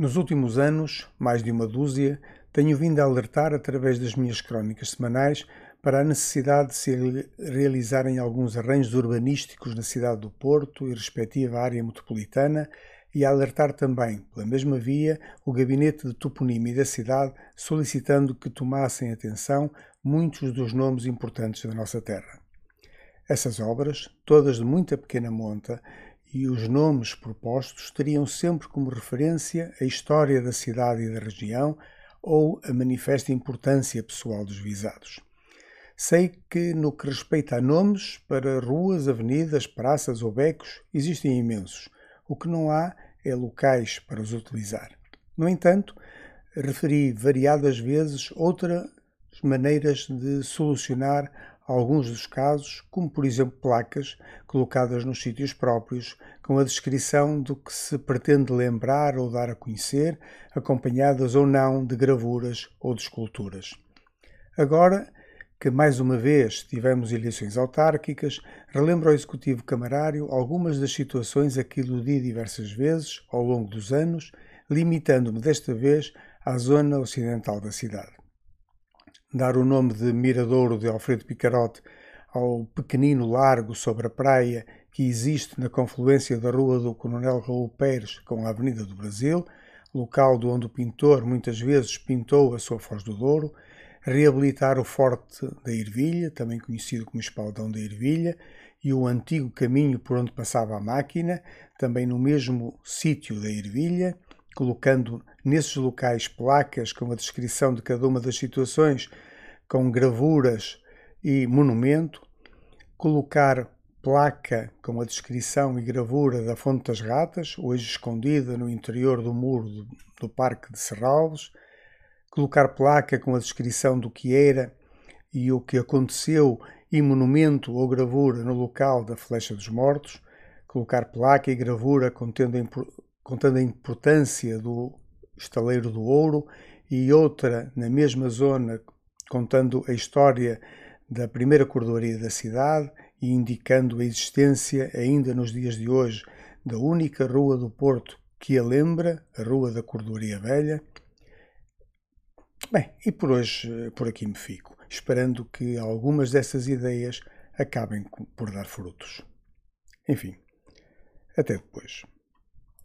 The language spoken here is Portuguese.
Nos últimos anos, mais de uma dúzia, tenho vindo a alertar através das minhas crónicas semanais para a necessidade de se realizarem alguns arranjos urbanísticos na cidade do Porto e respectiva área metropolitana e a alertar também, pela mesma via, o gabinete de toponímia da cidade, solicitando que tomassem atenção muitos dos nomes importantes da nossa terra. Essas obras, todas de muita pequena monta, e os nomes propostos teriam sempre como referência a história da cidade e da região ou a manifesta importância pessoal dos visados. Sei que, no que respeita a nomes, para ruas, avenidas, praças ou becos, existem imensos. O que não há é locais para os utilizar. No entanto, referi variadas vezes outras maneiras de solucionar alguns dos casos, como por exemplo placas colocadas nos sítios próprios, com a descrição do que se pretende lembrar ou dar a conhecer, acompanhadas ou não de gravuras ou de esculturas. Agora que mais uma vez tivemos eleições autárquicas, relembro ao Executivo Camarário algumas das situações a que iludi diversas vezes ao longo dos anos, limitando-me desta vez à zona ocidental da cidade dar o nome de Miradouro de Alfredo Picarote ao pequenino largo sobre a praia que existe na confluência da Rua do Coronel Raul Pérez com a Avenida do Brasil, local de onde o pintor muitas vezes pintou a sua Foz do Douro, reabilitar o Forte da Ervilha, também conhecido como Espaldão da Ervilha, e o antigo caminho por onde passava a máquina, também no mesmo sítio da Ervilha, colocando nesses locais placas com a descrição de cada uma das situações, com gravuras e monumento, colocar placa com a descrição e gravura da Fonte das Ratas, hoje escondida no interior do muro do, do Parque de Serralves, colocar placa com a descrição do que era e o que aconteceu e monumento ou gravura no local da Flecha dos Mortos, colocar placa e gravura contendo contando a importância do estaleiro do ouro, e outra na mesma zona contando a história da primeira cordoaria da cidade e indicando a existência, ainda nos dias de hoje, da única rua do Porto que a lembra, a Rua da Cordoaria Velha. Bem, e por hoje por aqui me fico, esperando que algumas dessas ideias acabem por dar frutos. Enfim, até depois.